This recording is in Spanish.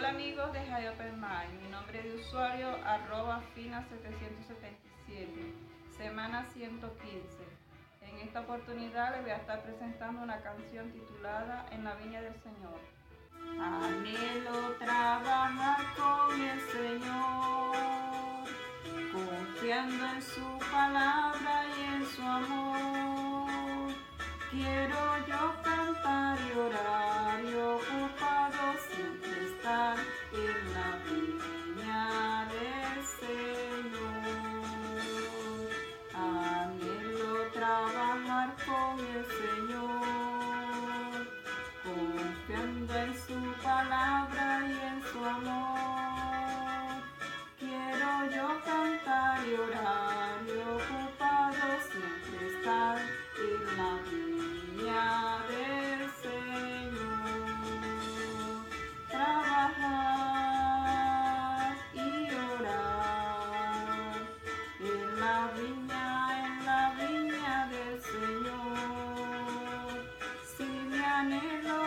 Hola amigos de Permay, mi nombre de usuario arroba fina777, semana 115. En esta oportunidad les voy a estar presentando una canción titulada En la Viña del Señor. Anhelo trabajar con el Señor, confiando en su palabra y en su amor. Quiero yo cantar y orar en la viña del Señor, trabajar y orar en la viña, en la viña del Señor, si me anhelo